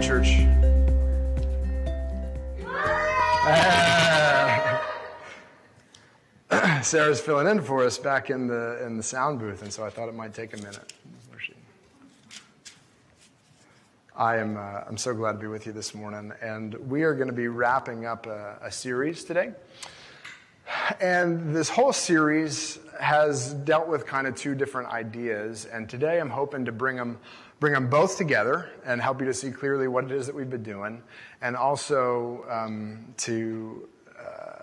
morning, church. Sarah's filling in for us back in the in the sound booth, and so I thought it might take a minute. I am uh, I'm so glad to be with you this morning, and we are going to be wrapping up a, a series today. And this whole series has dealt with kind of two different ideas, and today I'm hoping to bring them bring them both together and help you to see clearly what it is that we've been doing, and also um, to uh,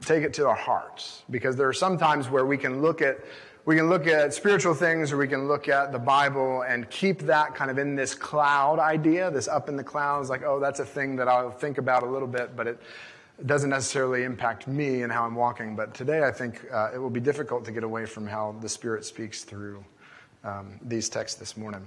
take it to our hearts because there are some times where we can look at we can look at spiritual things or we can look at the Bible and keep that kind of in this cloud idea, this up in the clouds, like, oh, that's a thing that I'll think about a little bit, but it doesn't necessarily impact me and how I'm walking. But today I think uh, it will be difficult to get away from how the Spirit speaks through um, these texts this morning.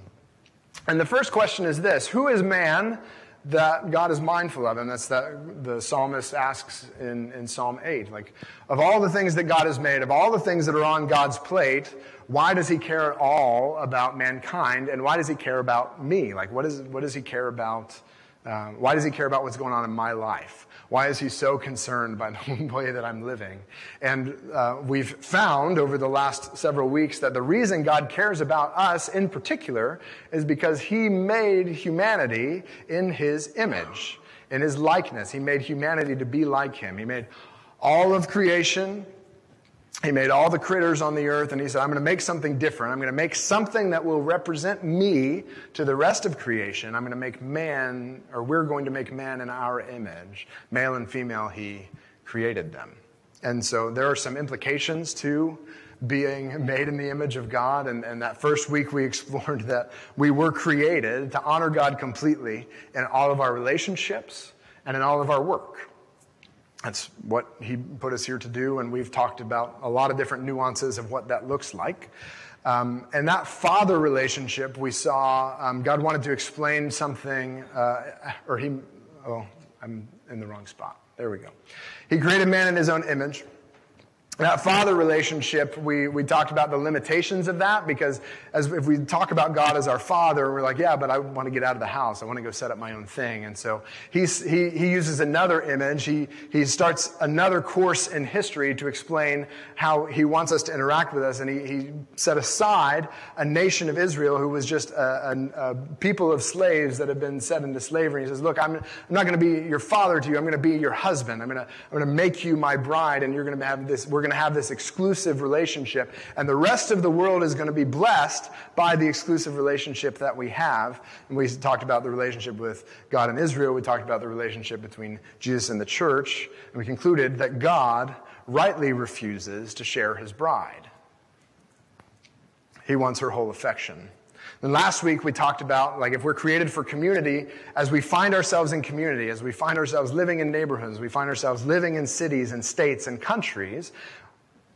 And the first question is this Who is man that God is mindful of. And that's that the psalmist asks in, in Psalm 8. Like, of all the things that God has made, of all the things that are on God's plate, why does he care at all about mankind? And why does he care about me? Like, what, is, what does he care about? Um, why does he care about what's going on in my life? Why is he so concerned by the way that I'm living? And uh, we've found over the last several weeks that the reason God cares about us in particular is because he made humanity in his image, in his likeness. He made humanity to be like him. He made all of creation he made all the critters on the earth and he said, I'm going to make something different. I'm going to make something that will represent me to the rest of creation. I'm going to make man, or we're going to make man in our image. Male and female, he created them. And so there are some implications to being made in the image of God. And, and that first week we explored that we were created to honor God completely in all of our relationships and in all of our work. That's what he put us here to do, and we've talked about a lot of different nuances of what that looks like. Um, and that father relationship, we saw um, God wanted to explain something, uh, or he, oh, I'm in the wrong spot. There we go. He created man in his own image. That father relationship, we, we talked about the limitations of that because as if we talk about God as our father, we're like, yeah, but I want to get out of the house. I want to go set up my own thing. And so he's, he, he uses another image. He, he starts another course in history to explain how he wants us to interact with us. And he, he set aside a nation of Israel who was just a, a, a people of slaves that had been set into slavery. He says, look, I'm, I'm not going to be your father to you. I'm going to be your husband. I'm going to, I'm going to make you my bride and you're going to have this, we're going to have this exclusive relationship, and the rest of the world is going to be blessed by the exclusive relationship that we have. And we talked about the relationship with God and Israel. We talked about the relationship between Jesus and the church. And we concluded that God rightly refuses to share his bride. He wants her whole affection. And last week we talked about like if we're created for community, as we find ourselves in community, as we find ourselves living in neighborhoods, we find ourselves living in cities and states and countries,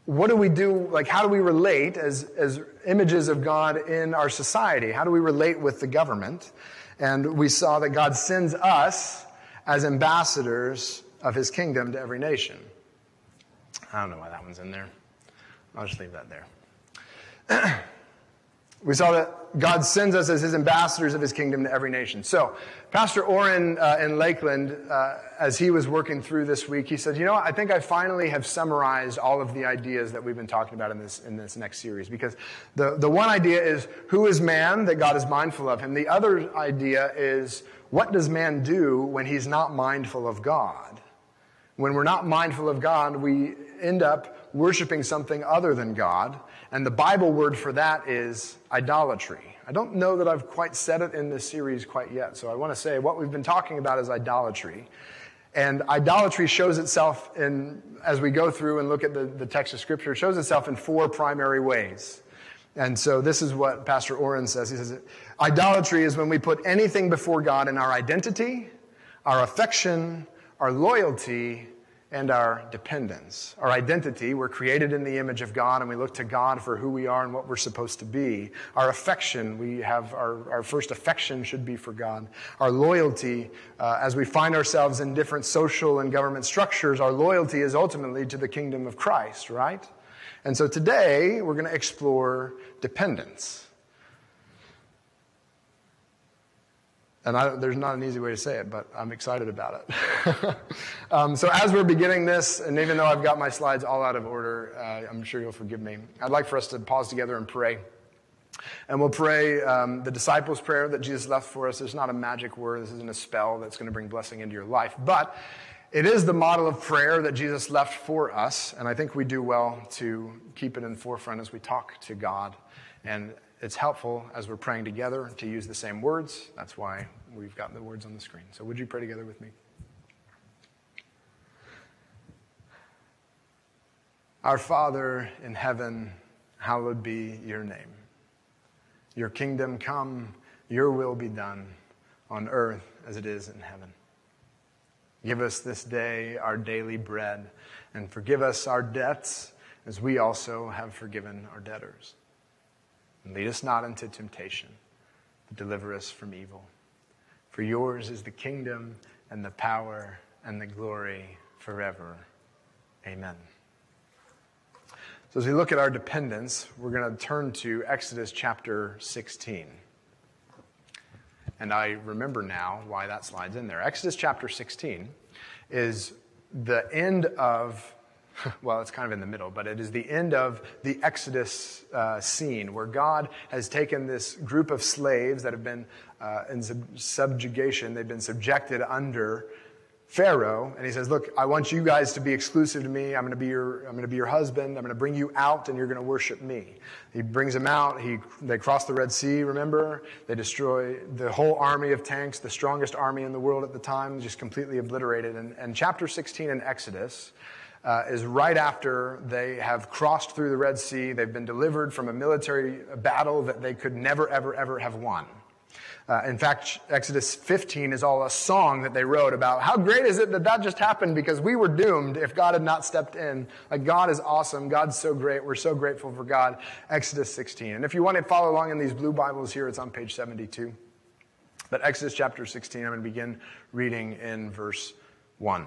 what do we do, like, how do we relate as, as images of God in our society? How do we relate with the government? And we saw that God sends us as ambassadors of his kingdom to every nation. I don't know why that one's in there. I'll just leave that there. we saw that God sends us as his ambassadors of his kingdom to every nation. So, Pastor Orrin uh, in Lakeland, uh, as he was working through this week, he said, You know, I think I finally have summarized all of the ideas that we've been talking about in this, in this next series. Because the, the one idea is, Who is man that God is mindful of him? The other idea is, What does man do when he's not mindful of God? When we're not mindful of God, we end up worshiping something other than God. And the Bible word for that is idolatry. I don't know that I've quite said it in this series quite yet, so I want to say what we've been talking about is idolatry. And idolatry shows itself in, as we go through and look at the, the text of Scripture, shows itself in four primary ways. And so this is what Pastor Orrin says. He says, Idolatry is when we put anything before God in our identity, our affection, our loyalty, and our dependence. Our identity, we're created in the image of God and we look to God for who we are and what we're supposed to be. Our affection, we have our, our first affection should be for God. Our loyalty, uh, as we find ourselves in different social and government structures, our loyalty is ultimately to the kingdom of Christ, right? And so today we're going to explore dependence. And I, there's not an easy way to say it, but I'm excited about it. um, so, as we're beginning this, and even though I've got my slides all out of order, uh, I'm sure you'll forgive me. I'd like for us to pause together and pray. And we'll pray um, the disciples' prayer that Jesus left for us. It's not a magic word, this isn't a spell that's going to bring blessing into your life. But it is the model of prayer that Jesus left for us. And I think we do well to keep it in forefront as we talk to God. And it's helpful as we're praying together to use the same words. That's why we've got the words on the screen. So, would you pray together with me? Our Father in heaven, hallowed be your name. Your kingdom come, your will be done on earth as it is in heaven. Give us this day our daily bread, and forgive us our debts as we also have forgiven our debtors. And lead us not into temptation, but deliver us from evil. For yours is the kingdom and the power and the glory forever. Amen. So, as we look at our dependence, we're going to turn to Exodus chapter 16. And I remember now why that slide's in there. Exodus chapter 16 is the end of well, it's kind of in the middle, but it is the end of the Exodus uh, scene where God has taken this group of slaves that have been uh, in sub- subjugation, they've been subjected under Pharaoh, and he says, Look, I want you guys to be exclusive to me. I'm going to be your, I'm going to be your husband. I'm going to bring you out, and you're going to worship me. He brings them out. He, they cross the Red Sea, remember? They destroy the whole army of tanks, the strongest army in the world at the time, just completely obliterated. And, and chapter 16 in Exodus uh, is right after they have crossed through the Red Sea. They've been delivered from a military battle that they could never, ever, ever have won. Uh, in fact, Exodus 15 is all a song that they wrote about how great is it that that just happened because we were doomed if God had not stepped in. Like, God is awesome. God's so great. We're so grateful for God. Exodus 16. And if you want to follow along in these blue Bibles here, it's on page 72. But Exodus chapter 16, I'm going to begin reading in verse 1.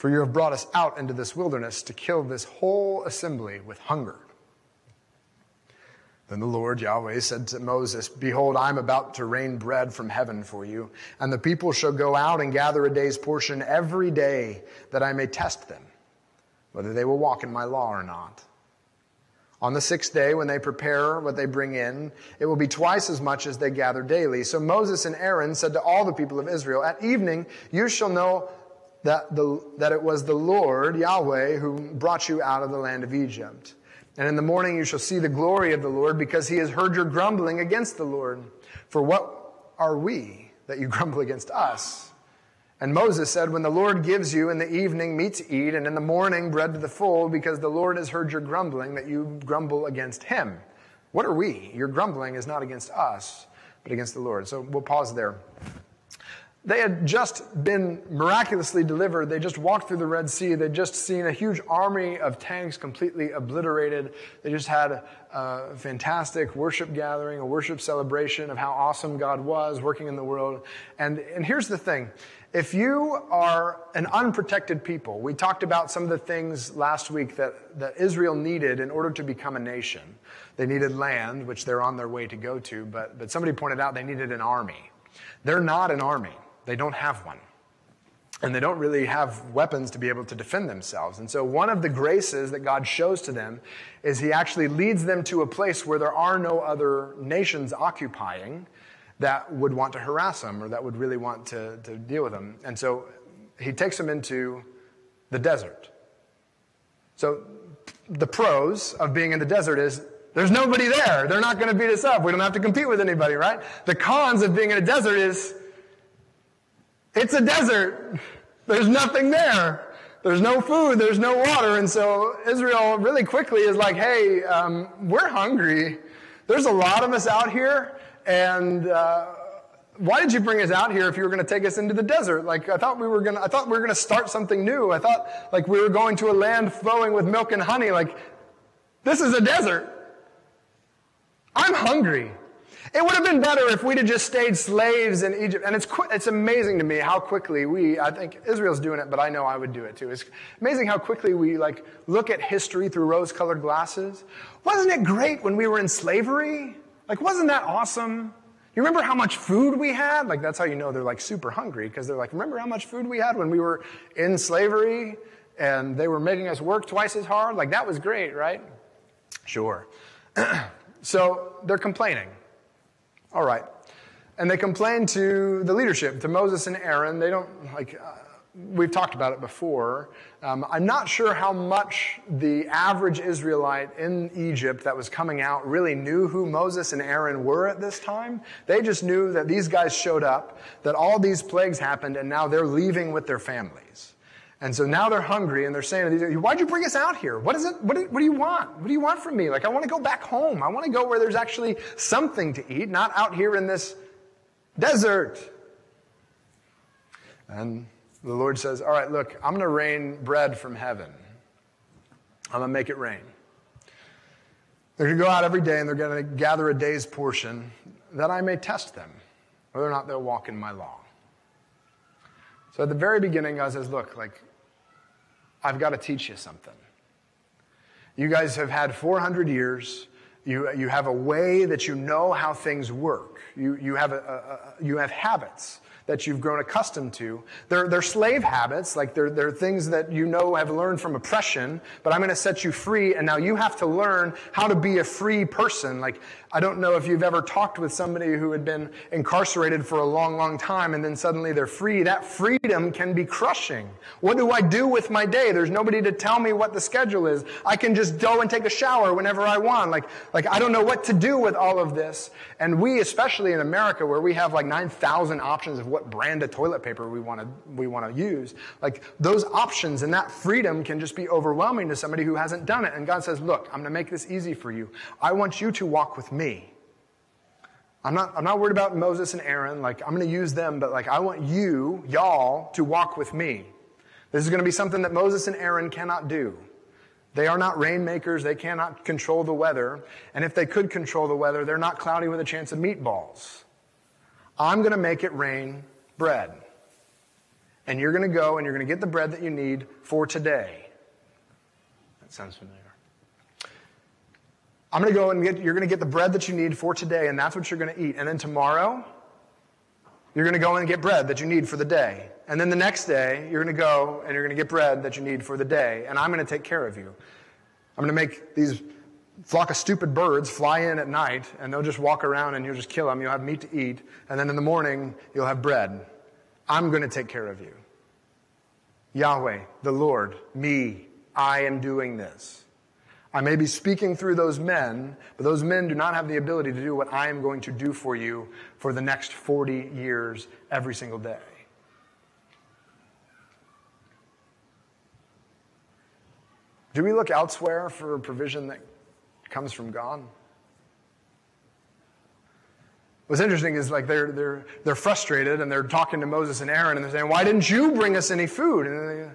For you have brought us out into this wilderness to kill this whole assembly with hunger. Then the Lord Yahweh said to Moses, Behold, I am about to rain bread from heaven for you, and the people shall go out and gather a day's portion every day, that I may test them, whether they will walk in my law or not. On the sixth day, when they prepare what they bring in, it will be twice as much as they gather daily. So Moses and Aaron said to all the people of Israel, At evening you shall know that, the, that it was the Lord, Yahweh, who brought you out of the land of Egypt. And in the morning you shall see the glory of the Lord, because he has heard your grumbling against the Lord. For what are we that you grumble against us? And Moses said, When the Lord gives you in the evening meat to eat, and in the morning bread to the full, because the Lord has heard your grumbling, that you grumble against him. What are we? Your grumbling is not against us, but against the Lord. So we'll pause there. They had just been miraculously delivered. They just walked through the Red Sea. They'd just seen a huge army of tanks completely obliterated. They just had a, fantastic worship gathering, a worship celebration of how awesome God was working in the world. And, and here's the thing. If you are an unprotected people, we talked about some of the things last week that, that Israel needed in order to become a nation. They needed land, which they're on their way to go to, but, but somebody pointed out they needed an army. They're not an army. They don't have one. And they don't really have weapons to be able to defend themselves. And so, one of the graces that God shows to them is He actually leads them to a place where there are no other nations occupying that would want to harass them or that would really want to, to deal with them. And so, He takes them into the desert. So, the pros of being in the desert is there's nobody there. They're not going to beat us up. We don't have to compete with anybody, right? The cons of being in a desert is it's a desert. There's nothing there. There's no food. There's no water. And so Israel really quickly is like, hey, um, we're hungry. There's a lot of us out here, and uh, why did you bring us out here if you were going to take us into the desert? Like, I thought we were going to, I thought we were going to start something new. I thought, like, we were going to a land flowing with milk and honey. Like, this is a desert. I'm hungry. It would have been better if we'd have just stayed slaves in Egypt. And it's, it's amazing to me how quickly we, I think Israel's doing it, but I know I would do it too. It's amazing how quickly we like look at history through rose colored glasses. Wasn't it great when we were in slavery? Like, wasn't that awesome? You remember how much food we had? Like, that's how you know they're like super hungry because they're like, remember how much food we had when we were in slavery and they were making us work twice as hard? Like, that was great, right? Sure. so they're complaining. All right. And they complain to the leadership, to Moses and Aaron. They don't, like, uh, we've talked about it before. Um, I'm not sure how much the average Israelite in Egypt that was coming out really knew who Moses and Aaron were at this time. They just knew that these guys showed up, that all these plagues happened, and now they're leaving with their families. And so now they're hungry and they're saying why'd you bring us out here? What is it? What do, what do you want? What do you want from me? Like, I want to go back home. I want to go where there's actually something to eat, not out here in this desert. And the Lord says, All right, look, I'm going to rain bread from heaven. I'm going to make it rain. They're going to go out every day and they're going to gather a day's portion that I may test them, whether or not they'll walk in my law. So at the very beginning, God says, Look, like, I've got to teach you something. You guys have had 400 years. You, you have a way that you know how things work. You, you, have, a, a, you have habits that you've grown accustomed to. They're, they're slave habits, like they're, they're things that you know have learned from oppression, but I'm going to set you free, and now you have to learn how to be a free person. Like, I don't know if you've ever talked with somebody who had been incarcerated for a long, long time and then suddenly they're free. That freedom can be crushing. What do I do with my day? There's nobody to tell me what the schedule is. I can just go and take a shower whenever I want. Like, like I don't know what to do with all of this. And we, especially in America, where we have like 9,000 options of what brand of toilet paper we want to, we want to use, like those options and that freedom can just be overwhelming to somebody who hasn't done it. And God says, look, I'm going to make this easy for you. I want you to walk with me me. I'm not, I'm not worried about Moses and Aaron. Like, I'm going to use them, but like, I want you, y'all, to walk with me. This is going to be something that Moses and Aaron cannot do. They are not rainmakers. They cannot control the weather. And if they could control the weather, they're not cloudy with a chance of meatballs. I'm going to make it rain bread. And you're going to go and you're going to get the bread that you need for today. That sounds familiar. I'm going to go and get, you're going to get the bread that you need for today, and that's what you're going to eat. And then tomorrow, you're going to go and get bread that you need for the day. And then the next day, you're going to go and you're going to get bread that you need for the day. And I'm going to take care of you. I'm going to make these flock of stupid birds fly in at night, and they'll just walk around and you'll just kill them. You'll have meat to eat. And then in the morning, you'll have bread. I'm going to take care of you. Yahweh, the Lord, me, I am doing this. I may be speaking through those men, but those men do not have the ability to do what I am going to do for you for the next 40 years every single day. Do we look elsewhere for provision that comes from God? What's interesting is like they're, they're, they're frustrated and they're talking to Moses and Aaron and they're saying, Why didn't you bring us any food? And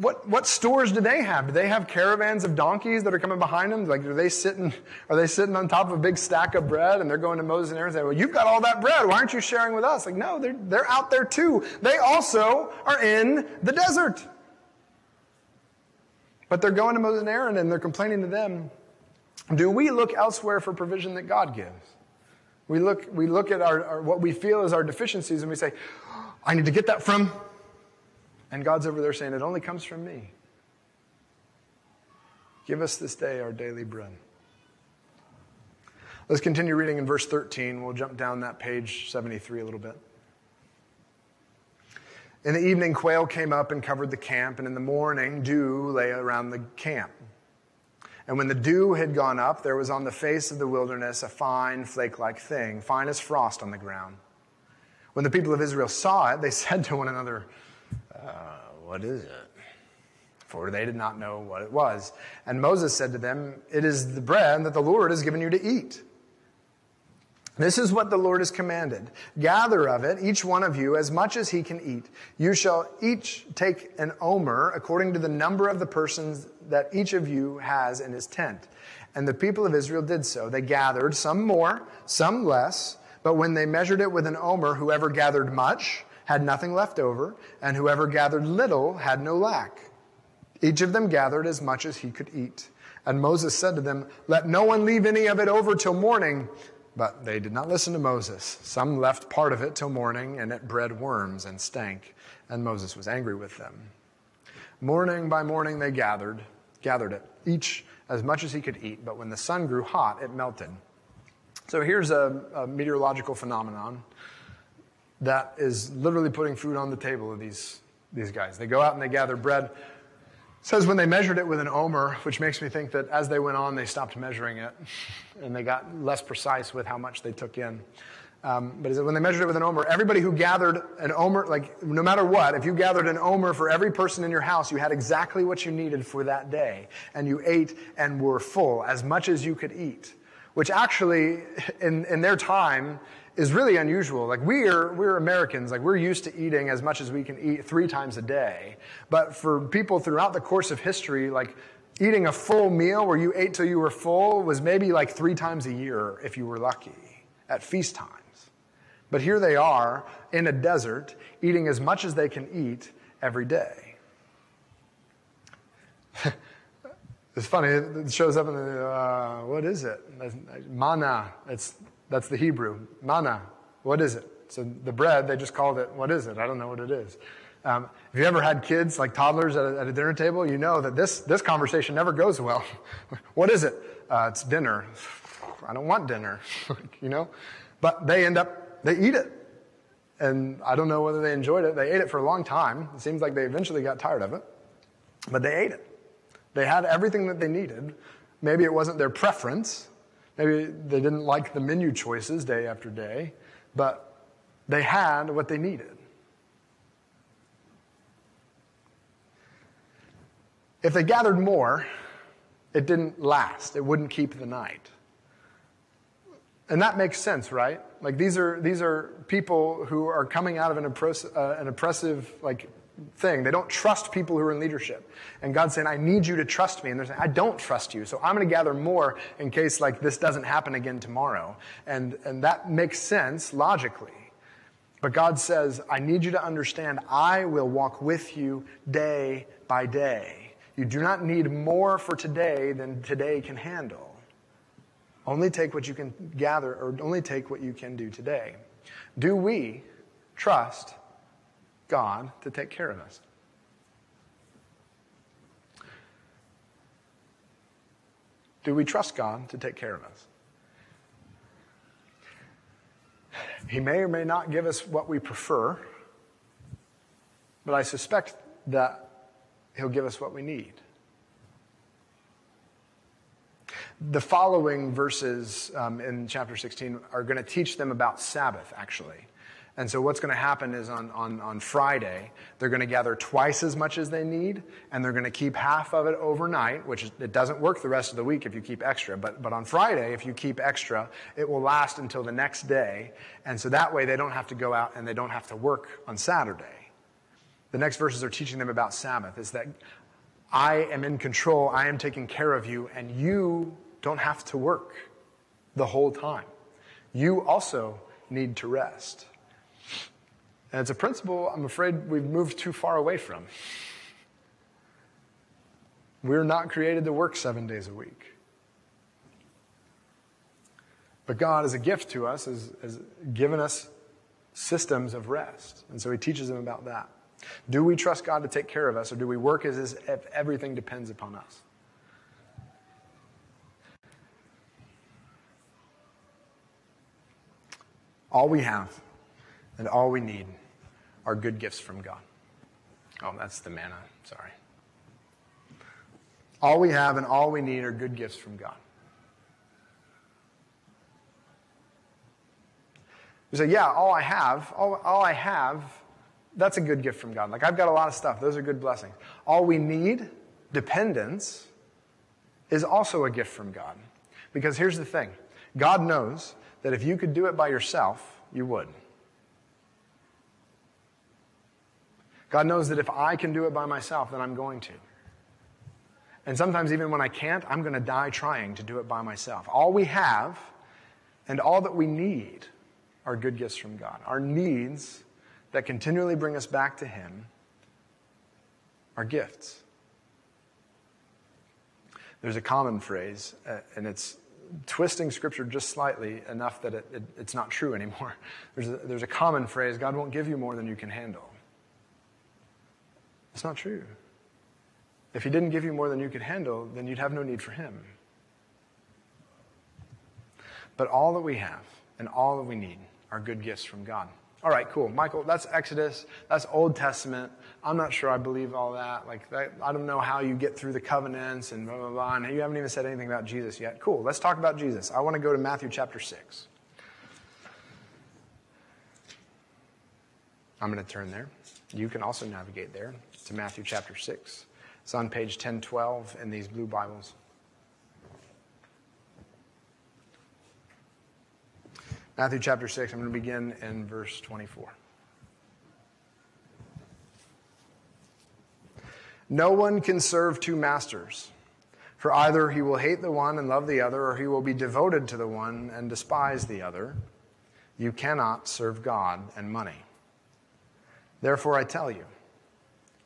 what, what stores do they have? Do they have caravans of donkeys that are coming behind them? Like, are they sitting, are they sitting on top of a big stack of bread and they're going to Moses and Aaron and well, you've got all that bread. Why aren't you sharing with us? Like, no, they're, they're out there too. They also are in the desert. But they're going to Moses and Aaron and they're complaining to them. Do we look elsewhere for provision that God gives? We look, we look at our, our what we feel is our deficiencies and we say, I need to get that from and God's over there saying, It only comes from me. Give us this day our daily bread. Let's continue reading in verse 13. We'll jump down that page 73 a little bit. In the evening, quail came up and covered the camp, and in the morning, dew lay around the camp. And when the dew had gone up, there was on the face of the wilderness a fine flake like thing, fine as frost on the ground. When the people of Israel saw it, they said to one another, uh, what is it? For they did not know what it was. And Moses said to them, It is the bread that the Lord has given you to eat. This is what the Lord has commanded. Gather of it, each one of you, as much as he can eat. You shall each take an omer according to the number of the persons that each of you has in his tent. And the people of Israel did so. They gathered, some more, some less, but when they measured it with an omer, whoever gathered much had nothing left over, and whoever gathered little had no lack. Each of them gathered as much as he could eat. And Moses said to them, Let no one leave any of it over till morning. But they did not listen to Moses. Some left part of it till morning, and it bred worms and stank. And Moses was angry with them. Morning by morning they gathered, gathered it, each as much as he could eat. But when the sun grew hot, it melted. So here's a, a meteorological phenomenon that is literally putting food on the table of these, these guys. They go out and they gather bread says when they measured it with an omer, which makes me think that as they went on, they stopped measuring it and they got less precise with how much they took in. Um, but when they measured it with an omer, everybody who gathered an omer, like no matter what, if you gathered an omer for every person in your house, you had exactly what you needed for that day. And you ate and were full, as much as you could eat. Which actually, in, in their time, is really unusual. Like we're, we're Americans, like we're used to eating as much as we can eat three times a day. But for people throughout the course of history, like eating a full meal where you ate till you were full was maybe like three times a year if you were lucky at feast times. But here they are in a desert eating as much as they can eat every day. it's funny, it shows up in the, uh, what is it? Mana. It's that's the Hebrew. Manna. What is it? So the bread, they just called it, what is it? I don't know what it is. Um, if you ever had kids, like toddlers at a, at a, dinner table, you know that this, this conversation never goes well. what is it? Uh, it's dinner. I don't want dinner, you know? But they end up, they eat it. And I don't know whether they enjoyed it. They ate it for a long time. It seems like they eventually got tired of it. But they ate it. They had everything that they needed. Maybe it wasn't their preference, Maybe they didn't like the menu choices day after day, but they had what they needed. If they gathered more, it didn't last. It wouldn't keep the night. And that makes sense, right? Like these are, these are people who are coming out of an, uh, an oppressive like thing. They don't trust people who are in leadership. And God's saying, I need you to trust me. And they're saying, I don't trust you. So I'm going to gather more in case like this doesn't happen again tomorrow. And, and that makes sense logically. But God says, I need you to understand, I will walk with you day by day. You do not need more for today than today can handle. Only take what you can gather, or only take what you can do today. Do we trust God to take care of us. Do we trust God to take care of us? He may or may not give us what we prefer, but I suspect that He'll give us what we need. The following verses um, in chapter 16 are going to teach them about Sabbath, actually. And so what's going to happen is on, on, on Friday, they're going to gather twice as much as they need, and they're going to keep half of it overnight, which it doesn't work the rest of the week if you keep extra. But, but on Friday, if you keep extra, it will last until the next day. And so that way they don't have to go out and they don't have to work on Saturday. The next verses are teaching them about Sabbath, is that I am in control, I am taking care of you, and you don't have to work the whole time. You also need to rest. And it's a principle I'm afraid we've moved too far away from. We're not created to work seven days a week. But God, as a gift to us, has, has given us systems of rest. And so He teaches them about that. Do we trust God to take care of us, or do we work as if everything depends upon us? All we have and all we need are good gifts from God. Oh, that's the manna. Sorry. All we have and all we need are good gifts from God. You say, yeah, all I have, all, all I have, that's a good gift from God. Like, I've got a lot of stuff. Those are good blessings. All we need, dependence, is also a gift from God. Because here's the thing God knows that if you could do it by yourself, you would. God knows that if I can do it by myself, then I'm going to. And sometimes, even when I can't, I'm going to die trying to do it by myself. All we have and all that we need are good gifts from God. Our needs that continually bring us back to Him are gifts. There's a common phrase, uh, and it's twisting scripture just slightly enough that it, it, it's not true anymore. There's a, there's a common phrase God won't give you more than you can handle. It's not true. If He didn't give you more than you could handle, then you'd have no need for Him. But all that we have and all that we need are good gifts from God. All right, cool. Michael, that's Exodus. That's Old Testament. I'm not sure I believe all that. Like, that, I don't know how you get through the covenants and blah, blah, blah. And you haven't even said anything about Jesus yet. Cool. Let's talk about Jesus. I want to go to Matthew chapter 6. I'm going to turn there. You can also navigate there to Matthew chapter 6. It's on page 1012 in these blue Bibles. Matthew chapter 6, I'm going to begin in verse 24. No one can serve two masters, for either he will hate the one and love the other, or he will be devoted to the one and despise the other. You cannot serve God and money. Therefore, I tell you,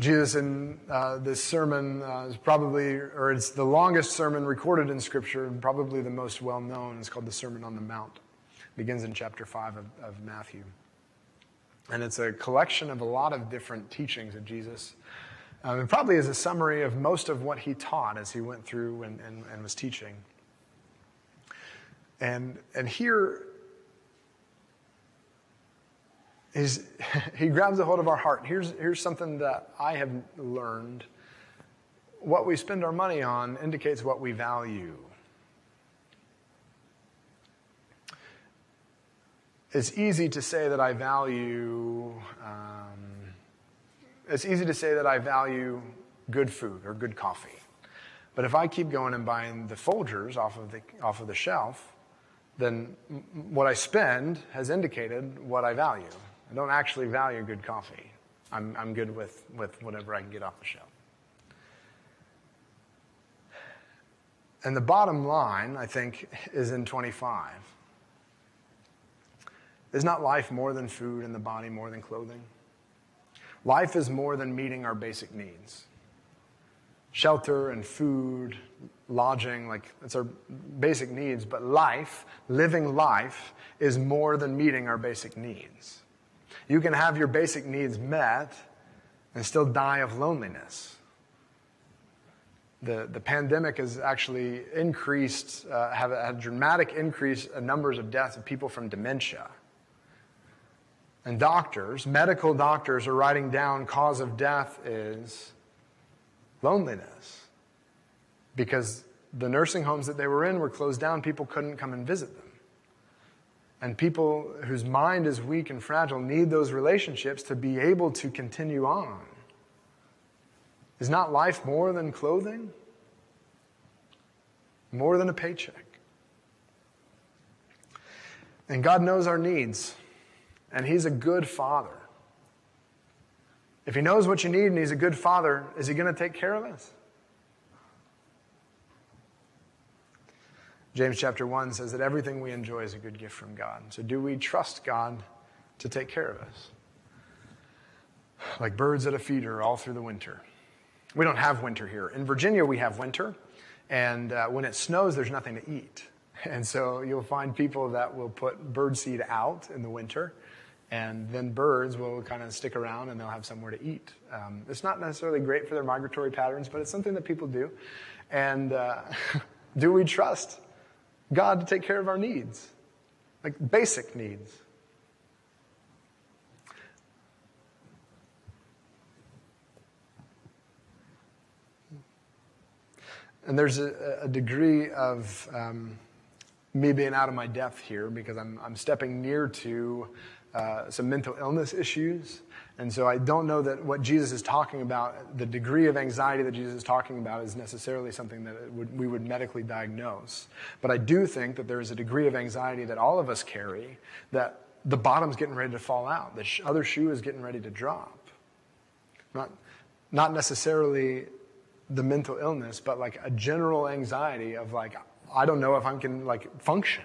Jesus in uh, this sermon uh, is probably, or it's the longest sermon recorded in Scripture and probably the most well known. It's called the Sermon on the Mount. It begins in chapter 5 of, of Matthew. And it's a collection of a lot of different teachings of Jesus um, and probably is a summary of most of what he taught as he went through and, and, and was teaching. And, and here, is, he grabs a hold of our heart. Here's, here's something that I have learned. What we spend our money on indicates what we value. It's easy to say that I value um, it's easy to say that I value good food or good coffee. But if I keep going and buying the Folgers off of the, off of the shelf, then what I spend has indicated what I value. I don't actually value good coffee. I'm, I'm good with, with whatever I can get off the shelf. And the bottom line, I think, is in 25. Is not life more than food and the body more than clothing? Life is more than meeting our basic needs. Shelter and food, lodging, like that's our basic needs, but life, living life, is more than meeting our basic needs. You can have your basic needs met and still die of loneliness. The, the pandemic has actually increased, uh, have a, a dramatic increase in numbers of deaths of people from dementia and doctors, medical doctors, are writing down cause of death is loneliness. Because the nursing homes that they were in were closed down, people couldn't come and visit them. And people whose mind is weak and fragile need those relationships to be able to continue on. Is not life more than clothing? More than a paycheck? And God knows our needs, and He's a good father. If He knows what you need and He's a good father, is He going to take care of us? James chapter 1 says that everything we enjoy is a good gift from God. So, do we trust God to take care of us? Like birds at a feeder all through the winter. We don't have winter here. In Virginia, we have winter, and uh, when it snows, there's nothing to eat. And so you'll find people that will put birdseed out in the winter, and then birds will kind of stick around and they'll have somewhere to eat. Um, it's not necessarily great for their migratory patterns, but it's something that people do. And uh, do we trust God to take care of our needs? Like basic needs. And there's a, a degree of um, me being out of my depth here because I'm, I'm stepping near to uh, some mental illness issues. And so I don't know that what Jesus is talking about, the degree of anxiety that Jesus is talking about, is necessarily something that would, we would medically diagnose. But I do think that there is a degree of anxiety that all of us carry that the bottom's getting ready to fall out, the other shoe is getting ready to drop. Not, not necessarily the mental illness, but like a general anxiety of like, I don't know if I can like function.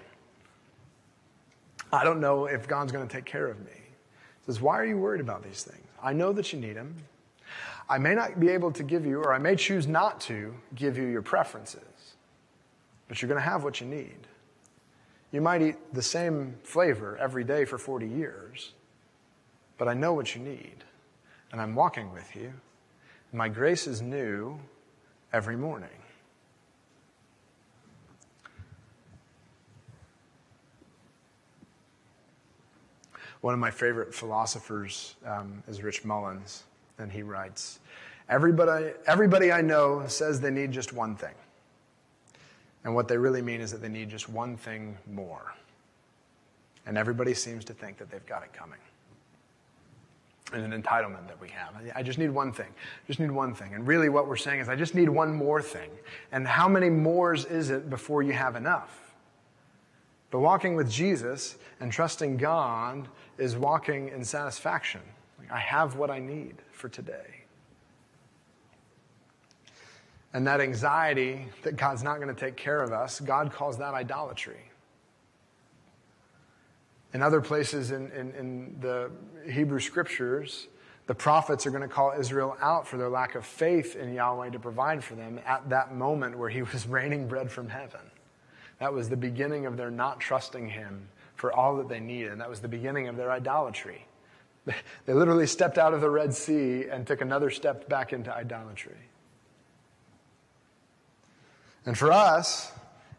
I don't know if God's going to take care of me. Says, Why are you worried about these things? I know that you need them. I may not be able to give you, or I may choose not to give you your preferences, but you're going to have what you need. You might eat the same flavor every day for 40 years, but I know what you need, and I'm walking with you. My grace is new every morning. One of my favorite philosophers um, is Rich Mullins, and he writes everybody, everybody I know says they need just one thing. And what they really mean is that they need just one thing more. And everybody seems to think that they've got it coming. And an entitlement that we have. I just need one thing. Just need one thing. And really, what we're saying is, I just need one more thing. And how many mores is it before you have enough? But walking with Jesus and trusting God is walking in satisfaction. I have what I need for today. And that anxiety that God's not going to take care of us, God calls that idolatry. In other places in, in, in the Hebrew scriptures, the prophets are going to call Israel out for their lack of faith in Yahweh to provide for them at that moment where he was raining bread from heaven. That was the beginning of their not trusting him for all that they needed. And that was the beginning of their idolatry. They literally stepped out of the Red Sea and took another step back into idolatry. And for us,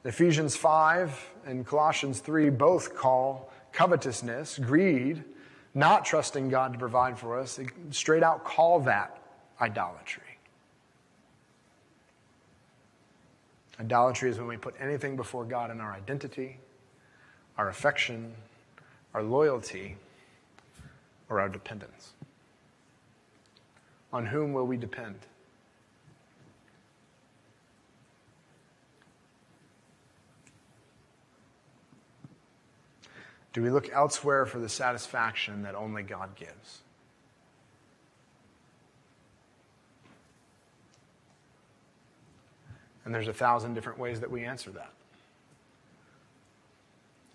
Ephesians 5 and Colossians 3 both call covetousness, greed, not trusting God to provide for us, straight out call that idolatry. Idolatry is when we put anything before God in our identity, our affection, our loyalty, or our dependence. On whom will we depend? Do we look elsewhere for the satisfaction that only God gives? And there's a thousand different ways that we answer that.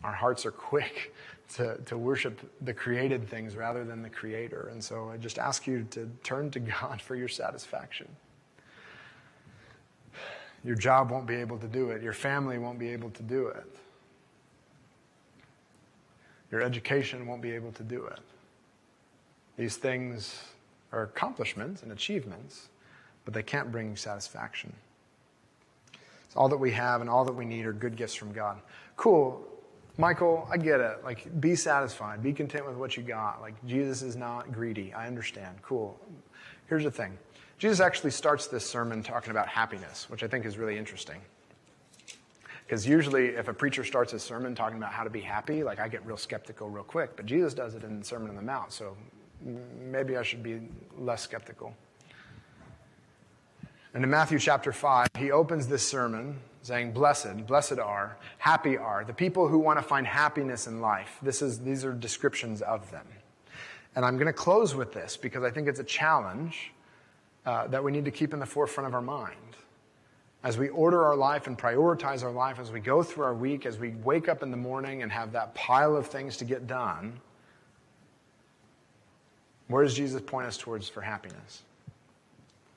Our hearts are quick to, to worship the created things rather than the creator. And so I just ask you to turn to God for your satisfaction. Your job won't be able to do it, your family won't be able to do it, your education won't be able to do it. These things are accomplishments and achievements, but they can't bring satisfaction. All that we have and all that we need are good gifts from God. Cool. Michael, I get it. Like, be satisfied. Be content with what you got. Like, Jesus is not greedy. I understand. Cool. Here's the thing Jesus actually starts this sermon talking about happiness, which I think is really interesting. Because usually, if a preacher starts a sermon talking about how to be happy, like, I get real skeptical real quick. But Jesus does it in the Sermon on the Mount, so maybe I should be less skeptical. And in Matthew chapter 5, he opens this sermon saying, Blessed, blessed are, happy are, the people who want to find happiness in life. This is, these are descriptions of them. And I'm going to close with this because I think it's a challenge uh, that we need to keep in the forefront of our mind. As we order our life and prioritize our life, as we go through our week, as we wake up in the morning and have that pile of things to get done, where does Jesus point us towards for happiness?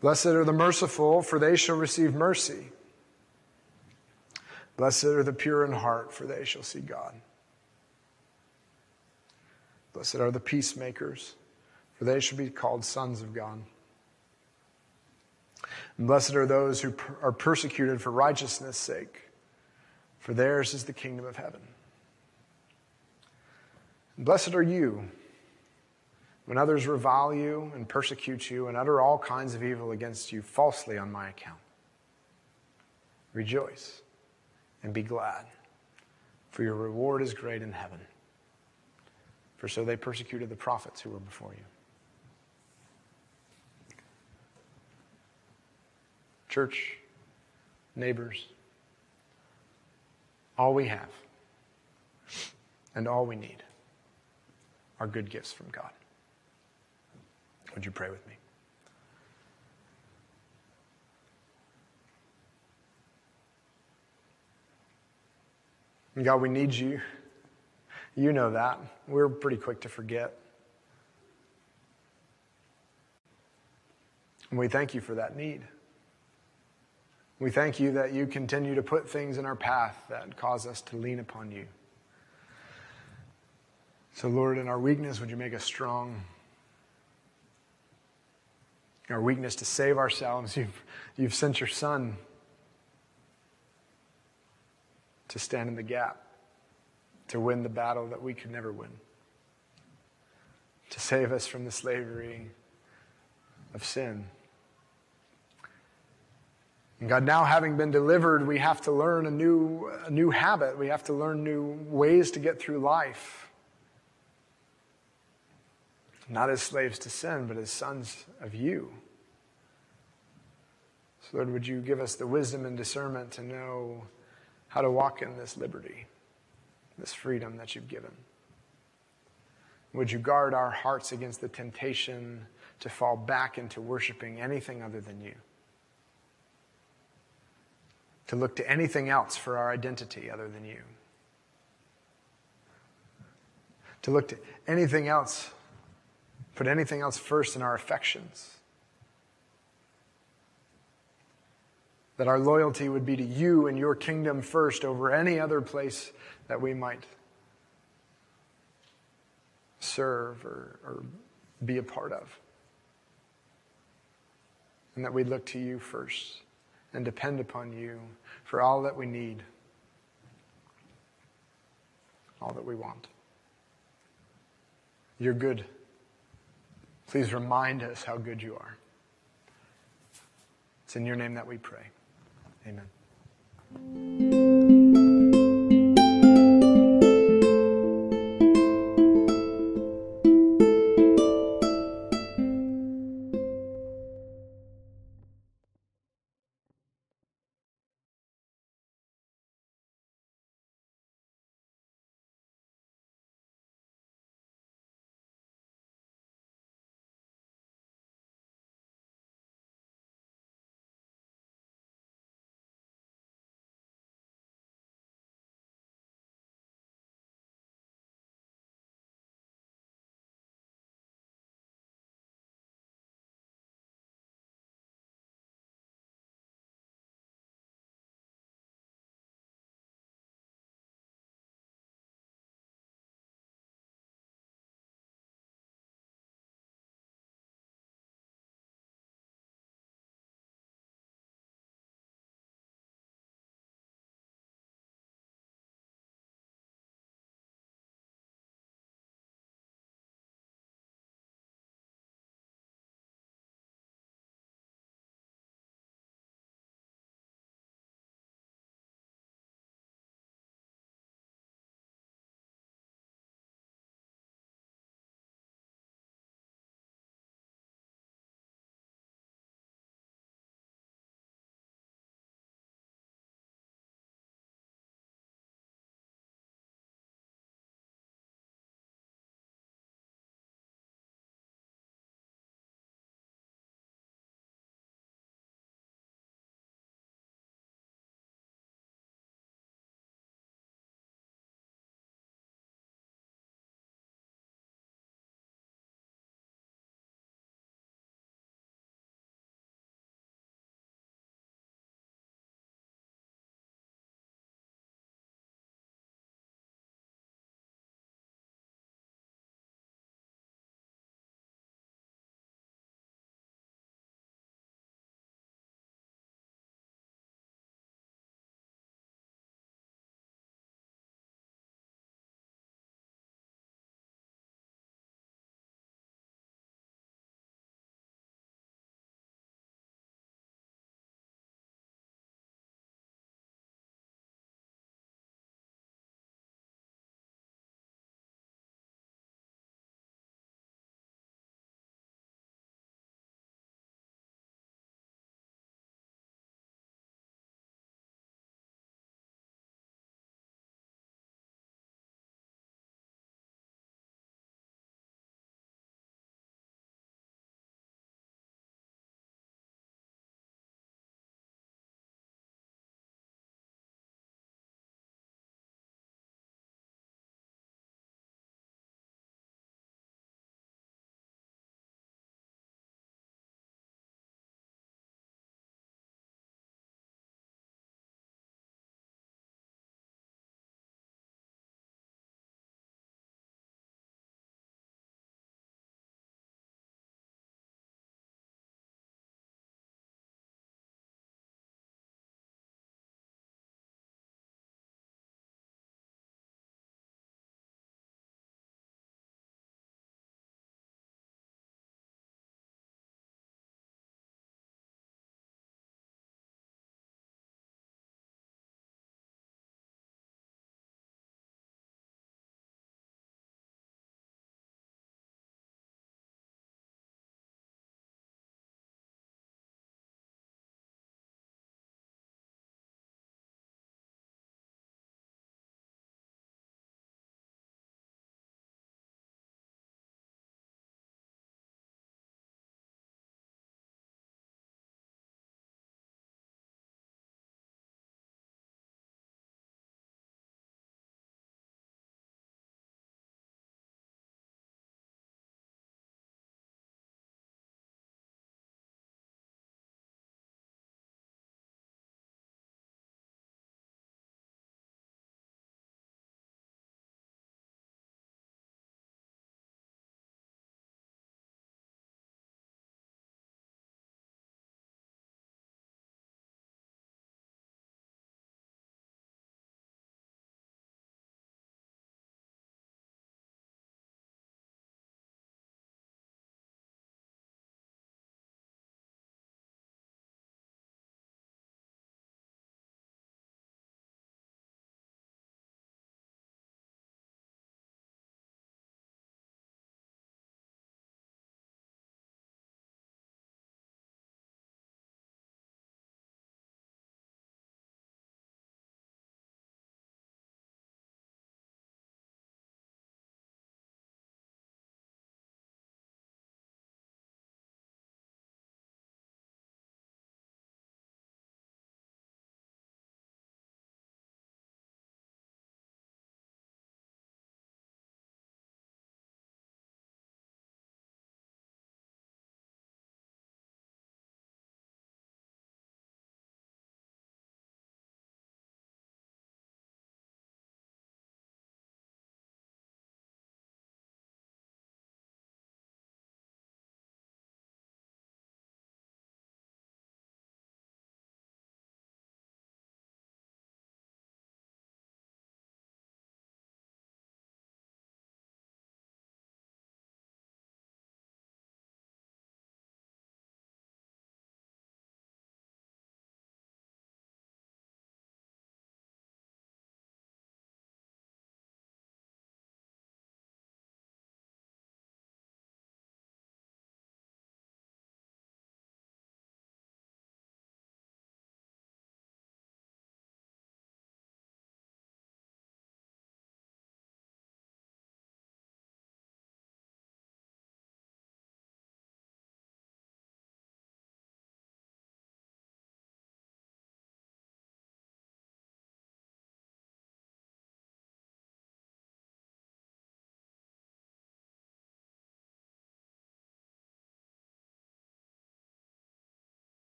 Blessed are the merciful, for they shall receive mercy. Blessed are the pure in heart, for they shall see God. Blessed are the peacemakers, for they shall be called sons of God. And blessed are those who are persecuted for righteousness' sake, for theirs is the kingdom of heaven. And blessed are you when others revile you and persecute you and utter all kinds of evil against you falsely on my account. Rejoice and be glad, for your reward is great in heaven. For so they persecuted the prophets who were before you. Church, neighbors, all we have and all we need are good gifts from God. Would you pray with me? God, we need you. You know that. We're pretty quick to forget. And we thank you for that need. We thank you that you continue to put things in our path that cause us to lean upon you. So, Lord, in our weakness, would you make us strong? Our weakness to save ourselves, you've, you've sent your Son to stand in the gap, to win the battle that we could never win, to save us from the slavery of sin. And God, now having been delivered, we have to learn a new, a new habit. We have to learn new ways to get through life. Not as slaves to sin, but as sons of you. So, Lord, would you give us the wisdom and discernment to know how to walk in this liberty, this freedom that you've given? Would you guard our hearts against the temptation to fall back into worshiping anything other than you? To look to anything else for our identity other than you? To look to anything else Put anything else first in our affections. That our loyalty would be to you and your kingdom first over any other place that we might serve or, or be a part of. And that we look to you first and depend upon you for all that we need, all that we want. You're good. Please remind us how good you are. It's in your name that we pray. Amen.